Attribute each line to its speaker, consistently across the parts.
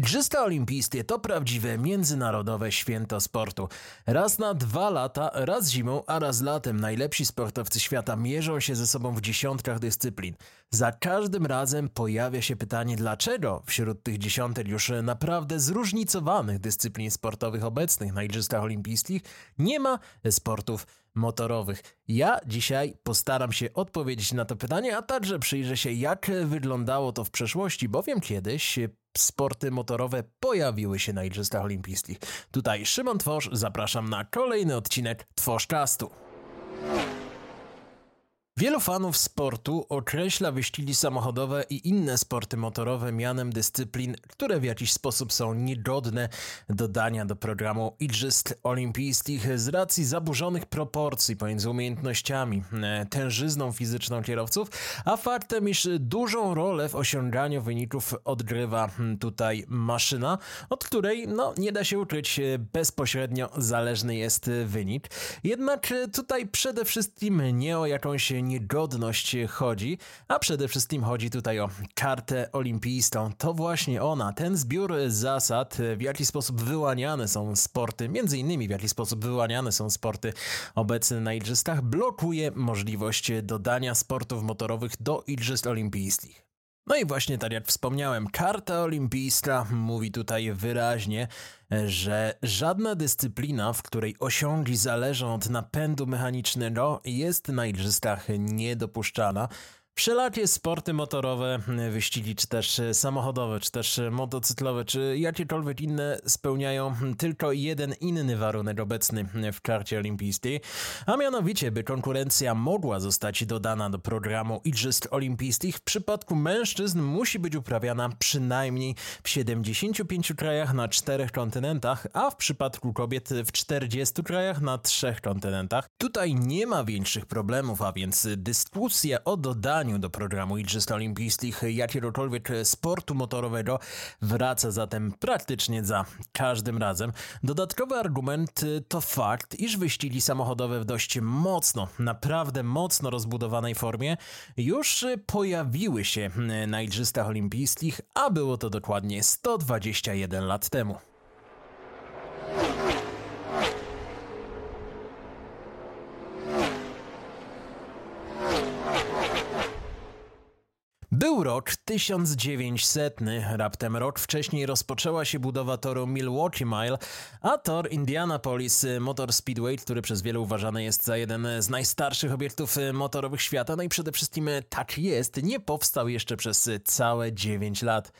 Speaker 1: Igrzyska Olimpijskie to prawdziwe międzynarodowe święto sportu. Raz na dwa lata, raz zimą, a raz latem najlepsi sportowcy świata mierzą się ze sobą w dziesiątkach dyscyplin. Za każdym razem pojawia się pytanie, dlaczego wśród tych dziesiątek już naprawdę zróżnicowanych dyscyplin sportowych obecnych na Igrzyskach Olimpijskich nie ma sportów motorowych. Ja dzisiaj postaram się odpowiedzieć na to pytanie, a także przyjrzę się, jak wyglądało to w przeszłości, bowiem kiedyś sporty motorowe pojawiły się na Igrzyskach Olimpijskich. Tutaj Szymon Tworz, zapraszam na kolejny odcinek Tworzcastu. Wielu fanów sportu określa wyścigi samochodowe i inne sporty motorowe mianem dyscyplin, które w jakiś sposób są niegodne dodania do programu Igrzysk Olimpijskich z racji zaburzonych proporcji pomiędzy umiejętnościami, e, tężyzną fizyczną kierowców, a faktem, iż dużą rolę w osiąganiu wyników odgrywa hmm, tutaj maszyna, od której no, nie da się ukryć e, bezpośrednio zależny jest wynik. Jednak e, tutaj przede wszystkim nie o jakąś niegodność chodzi, a przede wszystkim chodzi tutaj o kartę olimpijską. To właśnie ona, ten zbiór zasad, w jaki sposób wyłaniane są sporty, między innymi w jaki sposób wyłaniane są sporty obecne na igrzyskach, blokuje możliwość dodania sportów motorowych do igrzysk olimpijskich. No i właśnie tak jak wspomniałem, karta olimpijska mówi tutaj wyraźnie, że żadna dyscyplina, w której osiągi zależą od napędu mechanicznego, jest na igrzyskach niedopuszczana. Wszelakie sporty motorowe, wyścigi, czy też samochodowe, czy też motocyklowe, czy jakiekolwiek inne spełniają tylko jeden inny warunek obecny w karcie olimpijskiej, a mianowicie, by konkurencja mogła zostać dodana do programu Igrzysk Olimpijskich, w przypadku mężczyzn musi być uprawiana przynajmniej w 75 krajach na czterech kontynentach, a w przypadku kobiet w 40 krajach na trzech kontynentach. Tutaj nie ma większych problemów, a więc dyskusja o dodaniu do programu Igrzysk Olimpijskich jakiegokolwiek sportu motorowego wraca zatem praktycznie za każdym razem. Dodatkowy argument to fakt, iż wyścigi samochodowe w dość mocno, naprawdę mocno rozbudowanej formie już pojawiły się na Igrzyskach Olimpijskich, a było to dokładnie 121 lat temu. Rok 1900, raptem rok wcześniej rozpoczęła się budowa toru Milwaukee Mile, a tor Indianapolis Motor Speedway, który przez wielu uważany jest za jeden z najstarszych obiektów motorowych świata, no i przede wszystkim tak jest, nie powstał jeszcze przez całe 9 lat.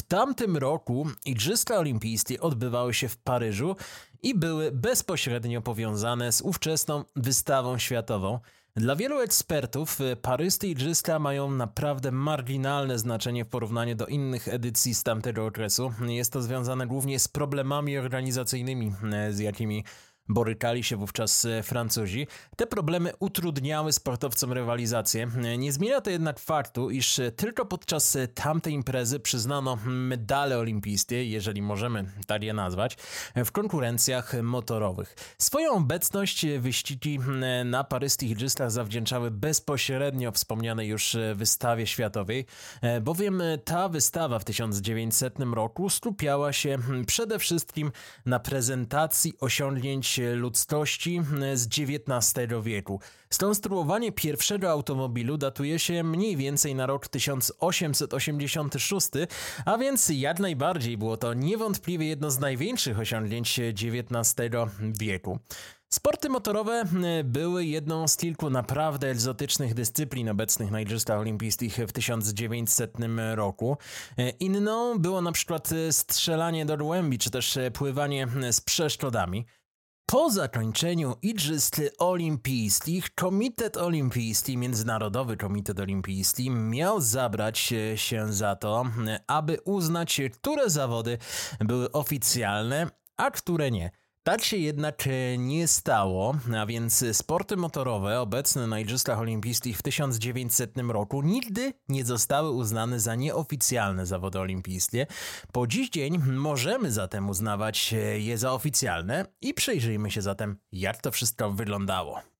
Speaker 1: W tamtym roku Igrzyska Olimpijskie odbywały się w Paryżu i były bezpośrednio powiązane z ówczesną wystawą światową – dla wielu ekspertów y, paryskie igrzyska mają naprawdę marginalne znaczenie w porównaniu do innych edycji z tamtego okresu. Jest to związane głównie z problemami organizacyjnymi, y, z jakimi borykali się wówczas e, Francuzi. Te problemy utrudniały sportowcom rywalizację. Nie zmienia to jednak faktu, iż e, tylko podczas e, tamtej imprezy przyznano medale olimpijskie, jeżeli możemy tak je nazwać, w konkurencjach motorowych. Swoją obecność wyścigi na paryskich igrzyskach zawdzięczały bezpośrednio wspomnianej już wystawie światowej, bowiem ta wystawa w 1900 roku skupiała się przede wszystkim na prezentacji osiągnięć ludzkości z XIX wieku. Skonstruowanie pierwszego automobilu datuje się mniej więcej na rok 1886, a więc jak najbardziej było to niewątpliwie jedno z największych osiągnięć XIX wieku. Sporty motorowe były jedną z kilku naprawdę egzotycznych dyscyplin obecnych na Igrzyskach Olimpijskich w 1900 roku. Inną było na przykład strzelanie do głębi, czy też pływanie z przeszkodami. Po zakończeniu Igrzysk Olimpijskich Komitet Olimpijski, Międzynarodowy Komitet Olimpijski miał zabrać się za to, aby uznać, które zawody były oficjalne, a które nie. Tak się jednak e, nie stało, a więc sporty motorowe obecne na Igrzyskach Olimpijskich w 1900 roku nigdy nie zostały uznane za nieoficjalne zawody olimpijskie. Po dziś dzień możemy zatem uznawać e, je za oficjalne i przyjrzyjmy się zatem, jak to wszystko wyglądało.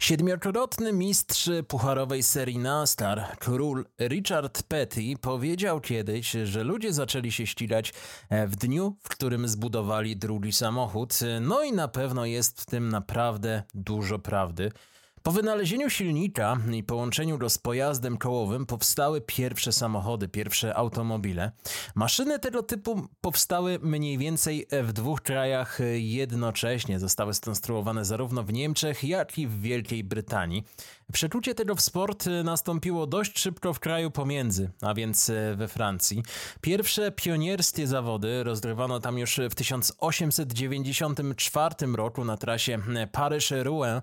Speaker 1: Siedmiokrotny mistrz pucharowej serii NASCAR, król Richard Petty, powiedział kiedyś, że ludzie zaczęli się ścigać e, w dniu, w którym zbudowali drugi samochód. No i na pewno jest w tym naprawdę dużo prawdy. Po wynalezieniu silnika i połączeniu go z pojazdem kołowym powstały pierwsze samochody, pierwsze automobile. Maszyny tego typu powstały mniej więcej w dwóch krajach jednocześnie. Zostały skonstruowane zarówno w Niemczech, jak i w Wielkiej Brytanii. Przeczucie tego w sport nastąpiło dość szybko w kraju pomiędzy, a więc we Francji. Pierwsze pionierskie zawody rozgrywano tam już w 1894 roku na trasie Paryż-Rouen.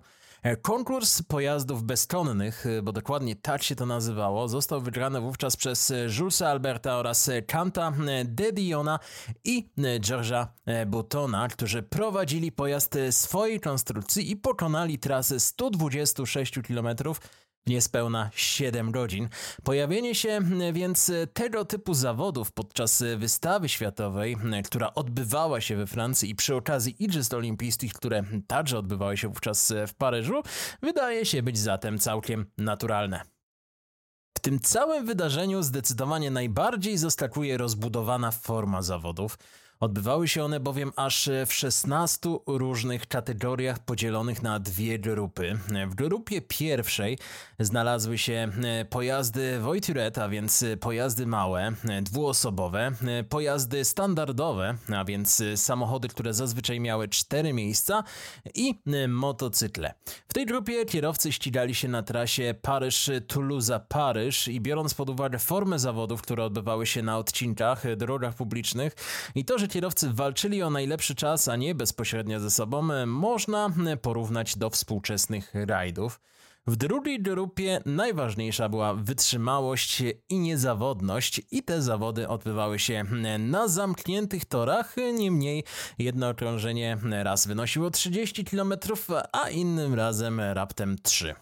Speaker 1: E, konkurs pojazdów bezkonnych, e, bo dokładnie tak się to nazywało, został wygrany wówczas przez e, Julesa Alberta oraz Kanta de Diona i Georgesa Buttona, którzy prowadzili pojazd swojej konstrukcji i pokonali trasę 126 km niespełna 7 godzin. Pojawienie się więc tego typu zawodów podczas wystawy światowej, która odbywała się we Francji i przy okazji Igrzysk Olimpijskich, które także odbywały się wówczas w Paryżu, wydaje się być zatem całkiem naturalne. W tym całym wydarzeniu zdecydowanie najbardziej zaskakuje rozbudowana forma zawodów. Odbywały się one bowiem aż w 16 różnych kategoriach podzielonych na dwie grupy. W grupie pierwszej znalazły się pojazdy Voituret, a więc pojazdy małe, dwuosobowe, pojazdy standardowe, a więc samochody, które zazwyczaj miały cztery miejsca i motocykle. W tej grupie kierowcy ścigali się na trasie Paryż-Toulouse-Paryż i biorąc pod uwagę formę zawodów, które odbywały się na odcinkach, drogach publicznych i to, że że kierowcy walczyli o najlepszy czas, a nie bezpośrednio ze sobą, można porównać do współczesnych rajdów. W drugiej grupie najważniejsza była wytrzymałość i niezawodność i te zawody odbywały się na zamkniętych torach, niemniej jedno okrążenie raz wynosiło 30 km, a innym razem raptem 3.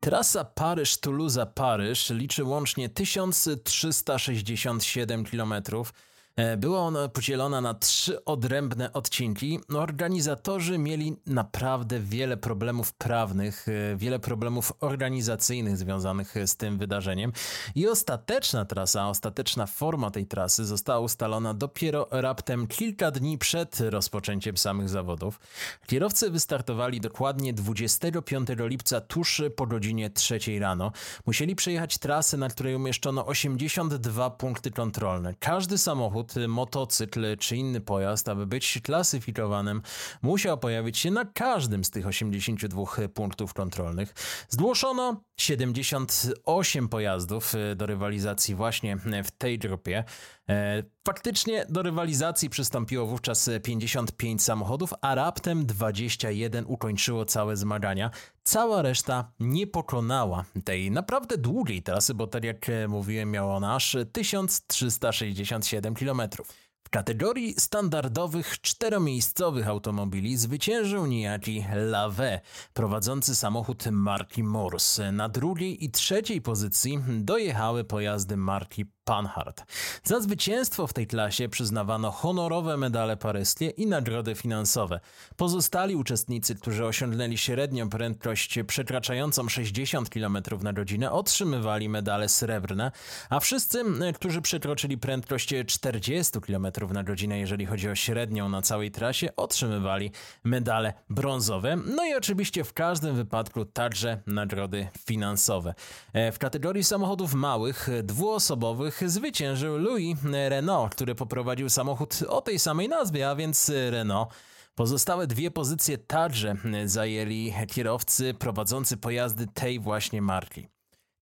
Speaker 1: Trasa Paryż-Toulouse-Paryż liczy łącznie 1367 kilometrów. E, była ona podzielona na trzy odrębne odcinki. Organizatorzy mieli naprawdę wiele problemów prawnych, e, wiele problemów organizacyjnych związanych z tym wydarzeniem i ostateczna trasa, ostateczna forma tej trasy została ustalona dopiero raptem kilka dni przed rozpoczęciem samych zawodów. Kierowcy wystartowali dokładnie 25 lipca tuż po godzinie 3 rano. Musieli przejechać trasę, na której umieszczono 82 punkty kontrolne. Każdy samochód samochód, motocykl czy inny pojazd, aby być klasyfikowanym, musiał pojawić się na każdym z tych 82 punktów kontrolnych. Zgłoszono 78 pojazdów e, do rywalizacji właśnie w tej grupie. E, faktycznie do rywalizacji przystąpiło wówczas 55 samochodów, a raptem 21 ukończyło całe zmagania. Cała reszta nie pokonała tej naprawdę długiej trasy, bo tak jak mówiłem, miała ona aż 1367 kilometrów kategorii standardowych czteromiejscowych automobili zwyciężył niejaki Lave, prowadzący samochód marki Morse. Na drugiej i trzeciej pozycji dojechały pojazdy marki Panhard. Za zwycięstwo w tej klasie przyznawano honorowe medale paryskie i nagrody finansowe. Pozostali uczestnicy, którzy osiągnęli średnią prędkość przekraczającą 60 km na godzinę, otrzymywali medale srebrne, a wszyscy, którzy przekroczyli prędkość 40 km na godzinę, jeżeli chodzi o średnią na całej trasie, otrzymywali medale brązowe. No i oczywiście w każdym wypadku także nagrody finansowe. E, w kategorii samochodów małych, dwuosobowych, zwyciężył Louis Renault, który poprowadził samochód o tej samej nazwie, a więc Renault. Pozostałe dwie pozycje także zajęli kierowcy prowadzący pojazdy tej właśnie marki.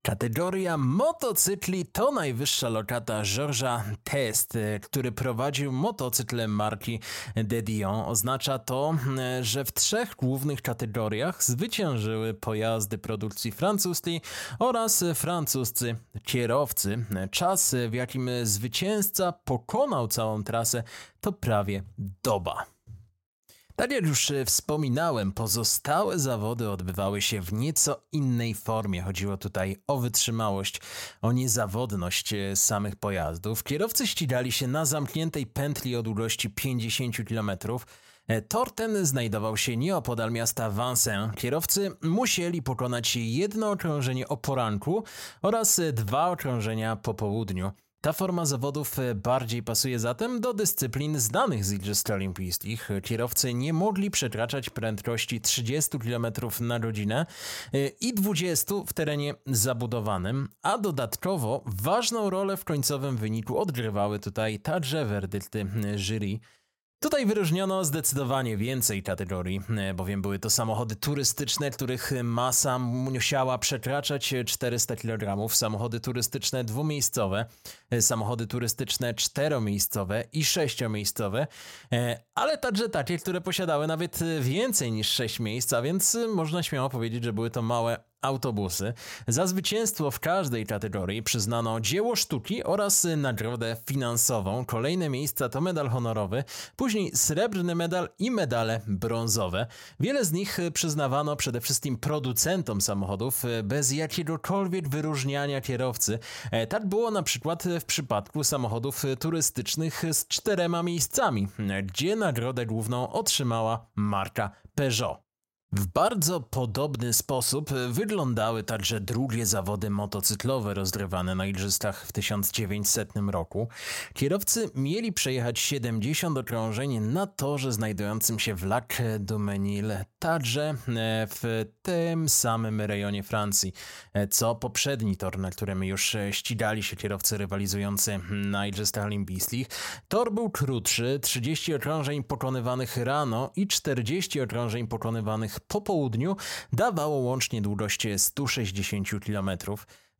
Speaker 1: Kategoria motocykli to najwyższa lokata Georgesa Test, który prowadził motocykle marki De Dion. Oznacza to, że w trzech głównych kategoriach zwyciężyły pojazdy produkcji francuskiej oraz francuscy kierowcy. Czas, w jakim zwycięzca pokonał całą trasę, to prawie doba. Tak jak już e, wspominałem, pozostałe zawody odbywały się w nieco innej formie. Chodziło tutaj o wytrzymałość, o niezawodność e, samych pojazdów. Kierowcy ścigali się na zamkniętej pętli o długości 50 km. Tor ten znajdował się nieopodal miasta Vincennes. Kierowcy musieli pokonać jedno okrążenie o poranku oraz dwa okrążenia po południu. Ta forma zawodów e, bardziej pasuje zatem do dyscyplin znanych z Igrzysk Olimpijskich. Kierowcy nie mogli przekraczać prędkości 30 km na godzinę e, i 20 w terenie zabudowanym, a dodatkowo ważną rolę w końcowym wyniku odgrywały tutaj także werdykty e, jury. Tutaj wyróżniono zdecydowanie więcej kategorii, e, bowiem były to samochody turystyczne, których masa musiała przekraczać 400 kg, samochody turystyczne dwumiejscowe, e, samochody turystyczne czteromiejscowe i sześciomiejscowe, e, ale także takie, które posiadały nawet więcej niż 6 miejsc, a więc można śmiało powiedzieć, że były to małe autobusy. Za zwycięstwo w każdej kategorii przyznano dzieło sztuki oraz nagrodę finansową. Kolejne miejsca to medal honorowy, później srebrny medal i medale brązowe. Wiele z nich przyznawano przede wszystkim producentom samochodów bez jakiegokolwiek wyróżniania kierowcy. E, tak było na przykład w przypadku samochodów turystycznych z czterema miejscami, gdzie nagrodę główną otrzymała marka Peugeot. W bardzo podobny sposób wyglądały także drugie zawody motocyklowe rozgrywane na Igrzyskach w 1900 roku. Kierowcy mieli przejechać 70 okrążeń na torze znajdującym się w Lac du Menil, także e, w tym samym rejonie Francji, e, co poprzedni tor, na którym już ścigali się kierowcy rywalizujący na Igrzyskach Olimpijskich. Tor był krótszy, 30 okrążeń pokonywanych rano i 40 okrążeń pokonywanych po południu dawało łącznie długość 160 km.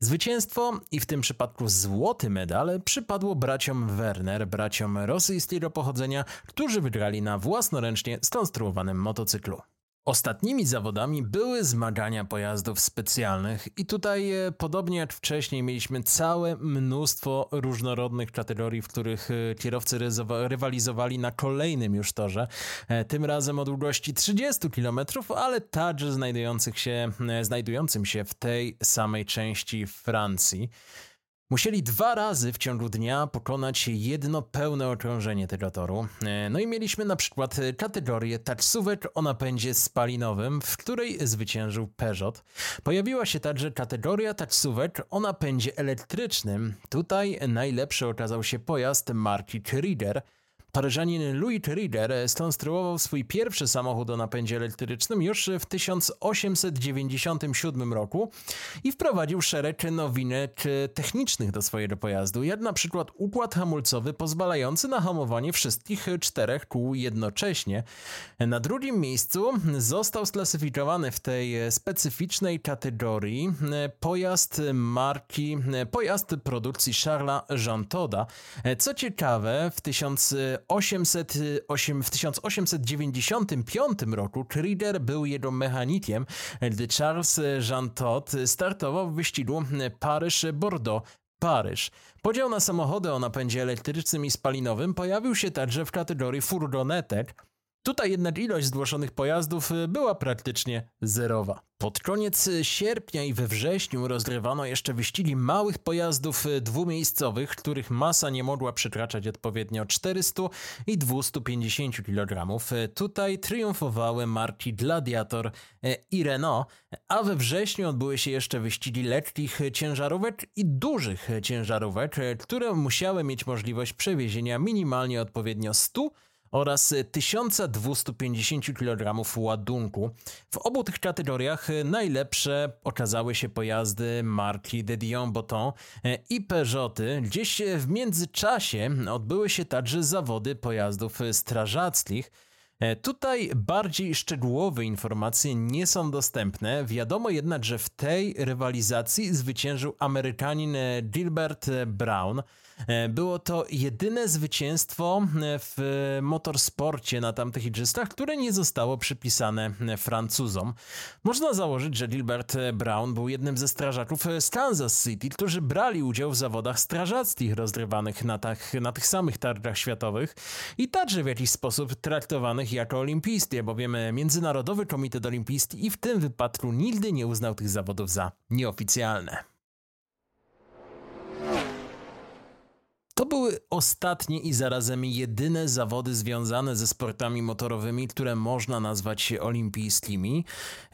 Speaker 1: Zwycięstwo i w tym przypadku złoty medal przypadło braciom Werner, braciom rosyjskiego pochodzenia, którzy wygrali na własnoręcznie skonstruowanym motocyklu. Ostatnimi zawodami były zmagania pojazdów specjalnych i tutaj e, podobnie jak wcześniej mieliśmy całe mnóstwo różnorodnych kategorii, w których e, kierowcy rywalizowali na kolejnym już torze, e, tym razem o długości 30 km, ale także znajdujących się, znajdującym się w tej samej części Francji. Musieli dwa razy w ciągu dnia pokonać jedno pełne okrążenie tego toru. E, no i mieliśmy na przykład kategorię taksówek o napędzie spalinowym, w której zwyciężył Peugeot. Pojawiła się także kategoria taksówek o napędzie elektrycznym. Tutaj najlepszy okazał się pojazd marki Krieger – Paryżanin Louis Rieder skonstruował swój pierwszy samochód o napędzie elektrycznym już w 1897 roku i wprowadził szereg nowinek technicznych do swojego pojazdu, jak na przykład układ hamulcowy pozwalający na hamowanie wszystkich czterech kół jednocześnie. Na drugim miejscu został sklasyfikowany w tej specyficznej kategorii pojazd marki, pojazd produkcji Charlesa Jeantoda. Co ciekawe, w 1000 1808, w 1895 roku Crider był jego mechanikiem, gdy Charles Jean Todt startował w wyścigu Paryż-Bordeaux. Paryż. Podział na samochody o napędzie elektrycznym i spalinowym pojawił się także w kategorii furgonetek, Tutaj jednak ilość zgłoszonych pojazdów była praktycznie zerowa. Pod koniec sierpnia i we wrześniu rozgrywano jeszcze wyścigi małych pojazdów dwumiejscowych, których masa nie mogła przekraczać odpowiednio 400 i 250 kg. Tutaj triumfowały marki Gladiator i Renault, a we wrześniu odbyły się jeszcze wyścigi lekkich ciężarówek i dużych ciężarówek, które musiały mieć możliwość przewiezienia minimalnie odpowiednio 100 oraz 1250 kg ładunku. W obu tych kategoriach najlepsze okazały się pojazdy marki De Dion Botton i Peugeoty. Gdzieś w międzyczasie odbyły się także zawody pojazdów strażackich. Tutaj bardziej szczegółowe informacje nie są dostępne. Wiadomo jednak, że w tej rywalizacji zwyciężył Amerykanin Gilbert Brown. E, było to jedyne zwycięstwo e, w motorsporcie na tamtych igrzyskach, które nie zostało przypisane e, Francuzom. Można założyć, że Gilbert Brown był jednym ze strażaków z Kansas City, którzy brali udział w zawodach strażackich rozgrywanych na, tak, na tych samych targach światowych i także w jakiś sposób traktowanych jako olimpijskie, bowiem Międzynarodowy Komitet Olimpijski i w tym wypadku nigdy nie uznał tych zawodów za nieoficjalne. To były ostatnie i zarazem jedyne zawody związane ze sportami motorowymi, które można nazwać olimpijskimi.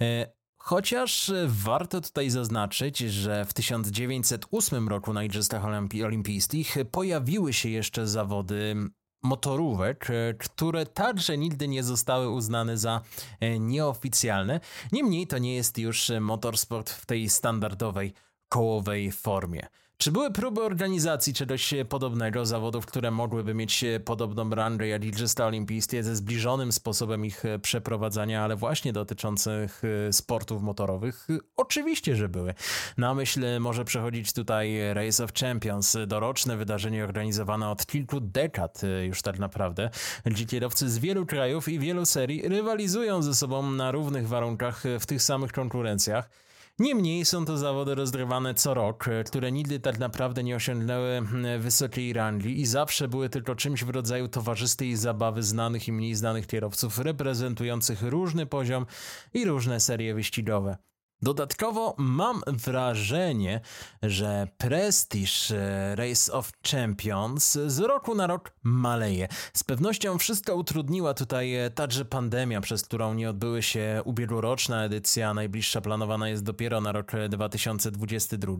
Speaker 1: E, chociaż warto tutaj zaznaczyć, że w 1908 roku na Igrzyskach Olimpijskich pojawiły się jeszcze zawody motorówek, e, które także nigdy nie zostały uznane za e, nieoficjalne. Niemniej to nie jest już motorsport w tej standardowej kołowej formie. Czy były próby organizacji czegoś podobnego, zawodów, które mogłyby mieć podobną rangę jak Igrzyska Olimpijskie ze zbliżonym sposobem ich przeprowadzania, ale właśnie dotyczących e, sportów motorowych? Oczywiście, że były. Na myśl może przechodzić tutaj Race of Champions, doroczne wydarzenie organizowane od kilku dekad e, już tak naprawdę, gdzie kierowcy z wielu krajów i wielu serii rywalizują ze sobą na równych warunkach w tych samych konkurencjach. Niemniej są to zawody rozgrywane co rok, e, które nigdy tak naprawdę nie osiągnęły wysokiej rangi i zawsze były tylko czymś w rodzaju towarzystej zabawy znanych i mniej znanych kierowców reprezentujących różny poziom i różne serie wyścigowe. Dodatkowo mam wrażenie, że prestiż e, Race of Champions z roku na rok maleje. Z pewnością wszystko utrudniła tutaj e, także pandemia, przez którą nie odbyły się ubiegłoroczna edycja, najbliższa planowana jest dopiero na rok 2022.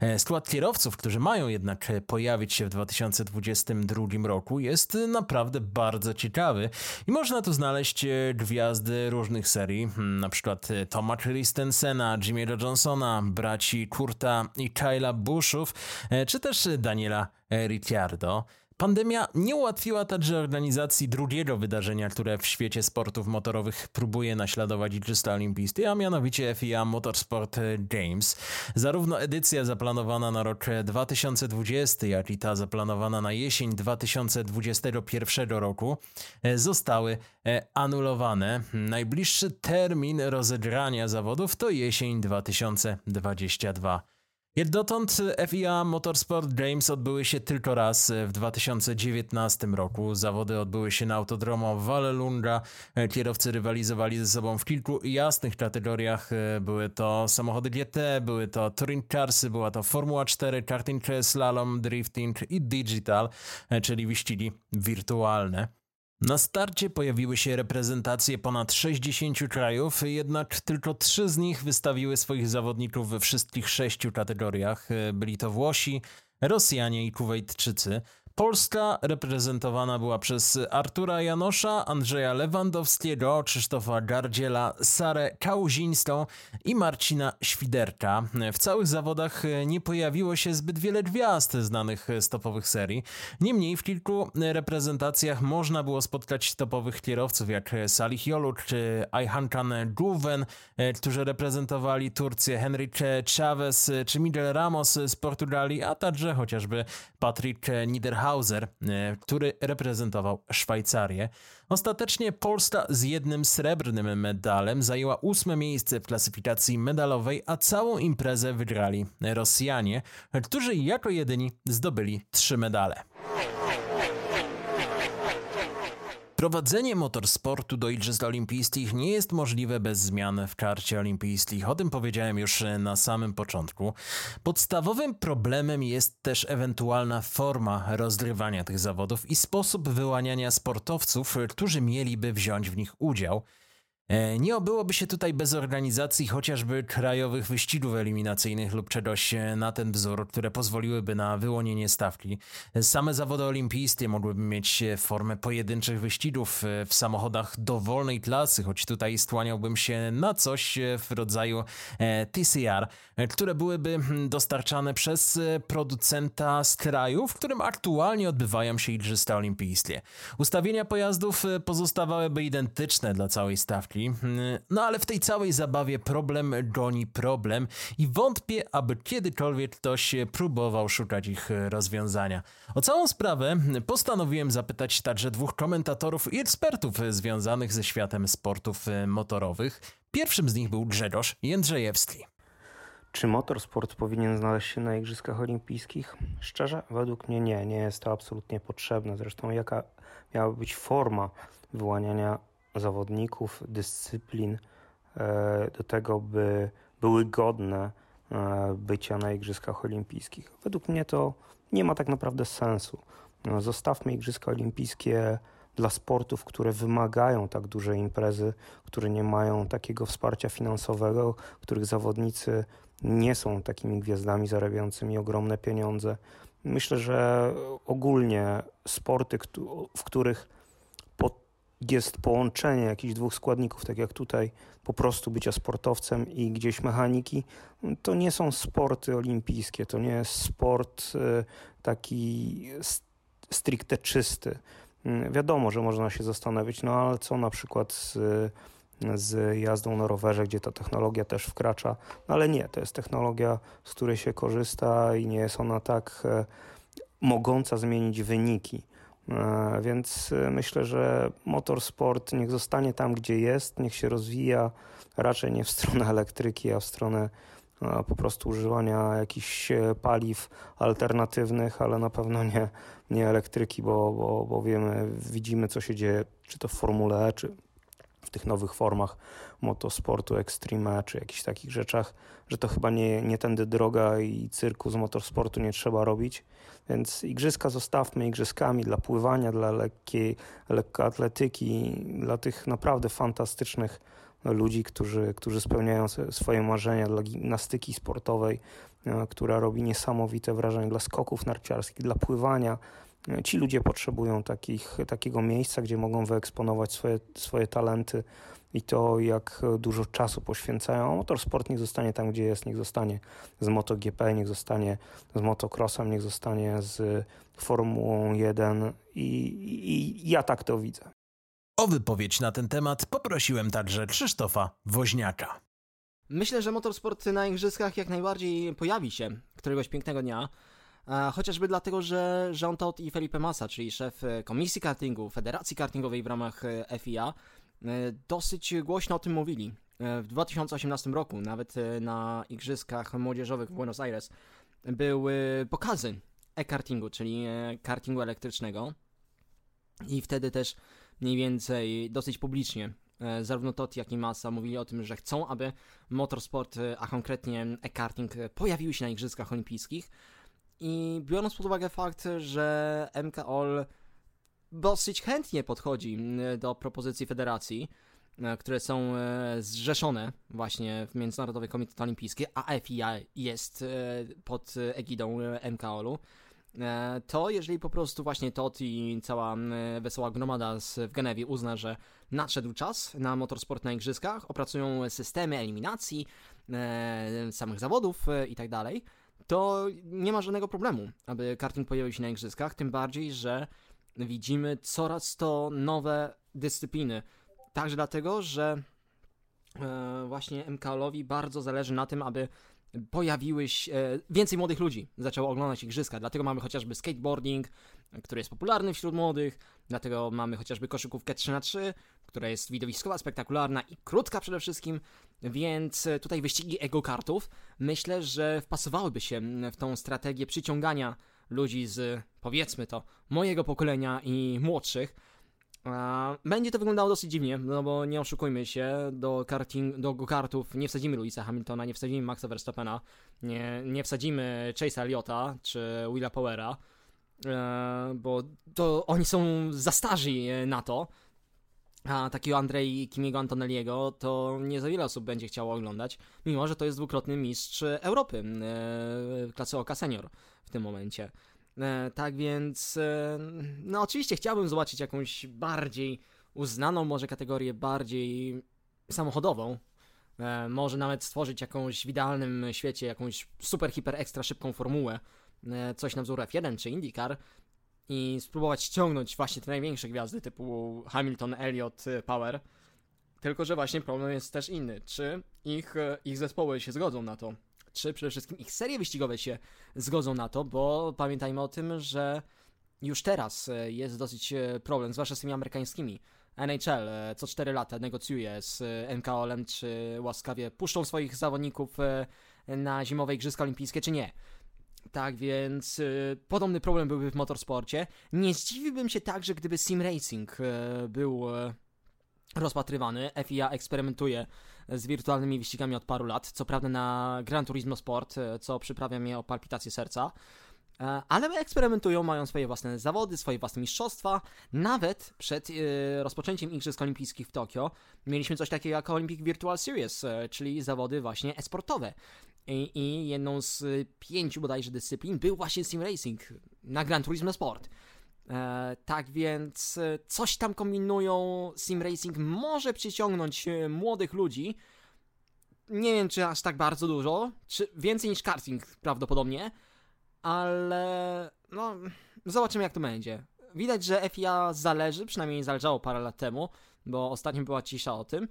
Speaker 1: E, skład kierowców, którzy mają jednak pojawić się w 2022 roku jest naprawdę bardzo ciekawy i można tu znaleźć gwiazdy różnych serii, na przykład Toma Christensen, Sena, Jimmy'ego Johnsona, braci Kurta i Kyla Bushów, e, czy też Daniela Ricciardo. Pandemia nie ułatwiła także organizacji drugiego wydarzenia, które w świecie sportów motorowych próbuje naśladować Igrzyska Olimpijskie, a mianowicie FIA Motorsport Games. Zarówno edycja zaplanowana na rok 2020, jak i ta zaplanowana na jesień 2021 roku e, zostały e, anulowane. Najbliższy termin rozegrania zawodów to jesień 2022. Jak dotąd FIA Motorsport Games odbyły się tylko raz w 2019 roku. Zawody odbyły się na autodromu Vallelunga. Kierowcy rywalizowali ze sobą w kilku jasnych kategoriach. Były to samochody GT, były to touring carsy, była to Formuła 4, karting slalom, drifting i digital, czyli wyścigi wirtualne. Na starcie pojawiły się reprezentacje ponad 60 krajów, jednak tylko trzy z nich wystawiły swoich zawodników we wszystkich sześciu kategoriach. Byli to Włosi, Rosjanie i Kuwejtczycy. Polska reprezentowana była przez Artura Janosza, Andrzeja Lewandowskiego, Krzysztofa Gardziela, Sarę Kałuzińską i Marcina Świderka. W całych zawodach nie pojawiło się zbyt wiele gwiazd znanych z topowych serii. Niemniej w kilku reprezentacjach można było spotkać topowych kierowców jak Salih Joluk czy Ayhankan Guven, którzy reprezentowali Turcję, Henryk Chavez czy Miguel Ramos z Portugalii, a także chociażby Patrick Niederhausen Hauser, e, który reprezentował Szwajcarię. Ostatecznie Polska z jednym srebrnym medalem zajęła ósme miejsce w klasyfikacji medalowej, a całą imprezę wygrali Rosjanie, którzy jako jedyni zdobyli trzy medale. Prowadzenie motorsportu do Igrzysk Olimpijskich nie jest możliwe bez zmian w karcie olimpijskich. O tym powiedziałem już na samym początku. Podstawowym problemem jest też ewentualna forma rozgrywania tych zawodów i sposób wyłaniania sportowców, którzy mieliby wziąć w nich udział. E, nie obyłoby się tutaj bez organizacji chociażby krajowych wyścigów eliminacyjnych lub czegoś e, na ten wzór, które pozwoliłyby na wyłonienie stawki. Same zawody olimpijskie mogłyby mieć e, formę pojedynczych wyścigów w samochodach dowolnej klasy, choć tutaj skłaniałbym się na coś w rodzaju TCR, które byłyby hmm, dostarczane przez producenta z kraju, w którym aktualnie odbywają się Igrzyska Olimpijskie. Ustawienia pojazdów pozostawałyby identyczne dla całej stawki. No ale w tej całej zabawie problem goni problem i wątpię, aby kiedykolwiek ktoś próbował szukać ich rozwiązania. O całą sprawę postanowiłem zapytać także dwóch komentatorów i ekspertów związanych ze światem sportów motorowych. Pierwszym z nich był Grzegorz Jędrzejewski.
Speaker 2: Czy motorsport powinien znaleźć się na Igrzyskach Olimpijskich? Szczerze, według mnie nie, nie jest to absolutnie potrzebne. Zresztą jaka miała być forma wyłaniania zawodników, dyscyplin e, do tego, by były godne bycia na Igrzyskach Olimpijskich. Według mnie to nie ma tak naprawdę sensu. No, zostawmy Igrzyska Olimpijskie dla sportów, które wymagają tak dużej imprezy, które nie mają takiego wsparcia finansowego, których zawodnicy nie są takimi gwiazdami zarabiającymi ogromne pieniądze. Myślę, że ogólnie sporty, w których jest połączenie jakichś dwóch składników, tak jak tutaj po prostu bycia sportowcem i gdzieś mechaniki, to nie są sporty olimpijskie, to nie jest sport y, taki stricte czysty. Mm, wiadomo, że można się zastanowić, no ale co na przykład z, z jazdą na rowerze, gdzie ta technologia też wkracza, no ale nie, to jest technologia, z której się korzysta i nie jest ona tak e, mogąca zmienić wyniki. E, więc e, myślę, że motorsport niech zostanie tam, gdzie jest, niech się rozwija raczej nie w stronę elektryki, a w stronę po prostu używania jakichś paliw alternatywnych, ale na pewno nie, nie elektryki, bo, bo, bo wiemy, widzimy co się dzieje, czy to w Formule E, czy w tych nowych formach motosportu, extreme, czy jakichś takich rzeczach, że to chyba nie, nie tędy droga i cyrku z motorsportu nie trzeba robić. Więc igrzyska zostawmy igrzyskami dla pływania, dla lekkiej lekkoatletyki, dla tych naprawdę fantastycznych ludzi, którzy, którzy spełniają swoje marzenia dla gimnastyki sportowej, e, która robi niesamowite wrażenie dla skoków narciarskich, dla pływania. Ci ludzie potrzebują takich, takiego miejsca, gdzie mogą wyeksponować swoje, swoje talenty i to, jak dużo czasu poświęcają. Motorsport niech zostanie tam, gdzie jest, niech zostanie z MotoGP, niech zostanie z motocrossem, niech zostanie z Formułą 1 i, i, i ja tak to widzę.
Speaker 1: O wypowiedź na ten temat poprosiłem także Krzysztofa Woźniaka.
Speaker 3: Myślę, że motorsport na igrzyskach jak najbardziej pojawi się któregoś pięknego dnia. Chociażby dlatego, że Jean Todt i Felipe Massa, czyli szef e, Komisji Kartingu, Federacji Kartingowej w ramach e, FIA, e, dosyć głośno o tym mówili. W 2018 roku, nawet na Igrzyskach Młodzieżowych w Buenos Aires, były pokazy e-kartingu, czyli kartingu elektrycznego. I wtedy też mniej więcej dosyć publicznie zarówno Totti, jak i Massa mówili o tym, że chcą, aby motorsport, a konkretnie e-karting pojawiły się na Igrzyskach Olimpijskich. I biorąc pod uwagę fakt, że MKOL dosyć chętnie podchodzi do propozycji federacji, które są zrzeszone właśnie w Międzynarodowy Komitet Olimpijski, a FIA jest pod egidą MKOL-u, E, to jeżeli po prostu właśnie Tot i cała wesoła gromada w Genewie uzna, że nadszedł czas na motorsport na igrzyskach, opracują systemy eliminacji e, samych zawodów e, i tak dalej, to nie ma żadnego problemu, aby karting pojawił się na igrzyskach, tym bardziej, że widzimy coraz to nowe dyscypliny. Także dlatego, że właśnie MKL-owi bardzo zależy na tym, aby pojawiły się, więcej młodych ludzi zaczęło oglądać igrzyska, dlatego mamy chociażby skateboarding, który jest popularny wśród młodych, dlatego mamy chociażby koszykówkę 3 na 3 która jest widowiskowa, spektakularna i krótka przede wszystkim, więc tutaj wyścigi ego-kartów myślę, że wpasowałyby się w tą strategię przyciągania ludzi z, powiedzmy to, mojego pokolenia i młodszych, będzie to wyglądało dosyć dziwnie, no bo nie oszukujmy się, do, karting, do go-kartów nie wsadzimy Louisa Hamiltona, nie wsadzimy Maxa Verstappena, nie, nie wsadzimy Chase'a Elliotta czy Willa Powera, e, bo to oni są za starzy na to, a takiego Andrei Kimiego Antonelliego to nie za wiele osób będzie chciało oglądać, mimo że to jest dwukrotny mistrz Europy e, klasy Oka Senior w tym momencie. E, tak więc, e, no oczywiście chciałbym zobaczyć jakąś bardziej uznaną, może kategorię bardziej samochodową. E, może nawet stworzyć jakąś w idealnym świecie, jakąś super, hiper, ekstra szybką formułę. Coś na wzór F1 czy IndyCar i spróbować ściągnąć właśnie te największe gwiazdy typu Hamilton, Elliott, Power. Tylko, że właśnie problem jest też inny. Czy ich, ich zespoły się zgodzą na to? Czy przede wszystkim ich serie wyścigowe się zgodzą na to, bo pamiętajmy o tym, że już teraz e, jest dosyć e, problem, zwłaszcza z tymi amerykańskimi. NHL e, co 4 lata negocjuje z MKOL-em, czy łaskawie puszczą swoich zawodników na zimowe Igrzyska Olimpijskie, czy nie. Tak więc y, podobny problem byłby w motorsporcie. Nie zdziwiłbym się także, gdyby sim racing y, był y, rozpatrywany. FIA eksperymentuje z wirtualnymi wyścigami od paru lat, co prawda na Gran Turismo Sport, e, co przyprawia mnie o palpitację serca. E, ale eksperymentują, mają swoje własne zawody, swoje własne mistrzostwa. Nawet przed e, rozpoczęciem Igrzysk Olimpijskich w Tokio mieliśmy coś takiego jak Olympic Virtual Series, czyli zawody właśnie esportowe. I, I jedną z pięciu bodajże dyscyplin był właśnie sim racing na Gran Turismo Sport. E, tak więc coś tam kombinują. Sim racing może przyciągnąć młodych ludzi. Nie wiem, czy aż tak bardzo dużo, czy więcej niż karting prawdopodobnie ale no, zobaczymy jak to będzie. Widać, że FIA zależy, przynajmniej zależało parę lat temu, bo ostatnio była cisza o tym.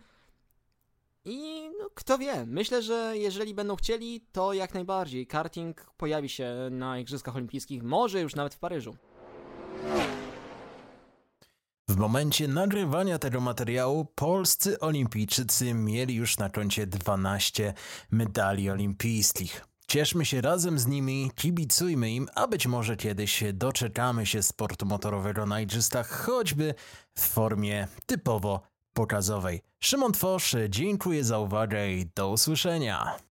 Speaker 3: I no, kto wie, myślę, że jeżeli będą chcieli, to jak najbardziej karting pojawi się na Igrzyskach Olimpijskich, może już nawet w Paryżu.
Speaker 1: W momencie nagrywania tego materiału polscy olimpijczycy mieli już na koncie 12 medali olimpijskich. Cieszmy się razem z nimi, kibicujmy im, a być może kiedyś doczekamy się sportu motorowego na igrzyskach, choćby w formie typowo pokazowej. Szymon Twosz, dziękuję za uwagę i do usłyszenia.